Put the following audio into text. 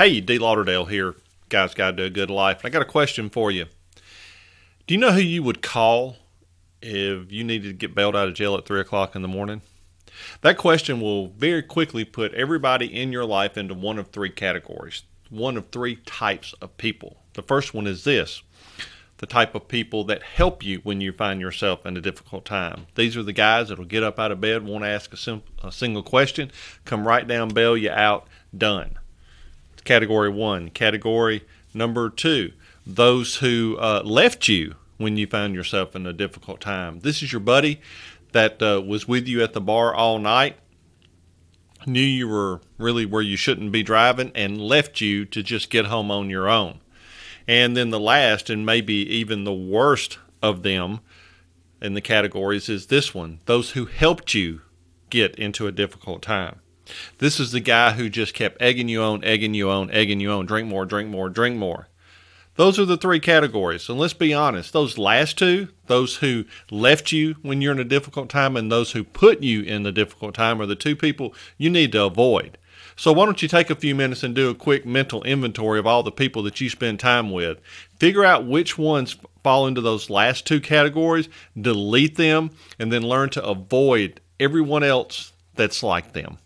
Hey, D. Lauderdale here. Guys, Got to do a Good Life. I got a question for you. Do you know who you would call if you needed to get bailed out of jail at 3 o'clock in the morning? That question will very quickly put everybody in your life into one of three categories, one of three types of people. The first one is this the type of people that help you when you find yourself in a difficult time. These are the guys that'll get up out of bed, won't ask a, sim- a single question, come right down, bail you out, done category one. Category number two, those who uh, left you when you found yourself in a difficult time. This is your buddy that uh, was with you at the bar all night, knew you were really where you shouldn't be driving, and left you to just get home on your own. And then the last, and maybe even the worst of them in the categories, is this one those who helped you get into a difficult time. This is the guy who just kept egging you on, egging you on, egging you on. Drink more, drink more, drink more. Those are the three categories. And let's be honest, those last two, those who left you when you're in a difficult time and those who put you in the difficult time, are the two people you need to avoid. So, why don't you take a few minutes and do a quick mental inventory of all the people that you spend time with? Figure out which ones fall into those last two categories, delete them, and then learn to avoid everyone else that's like them.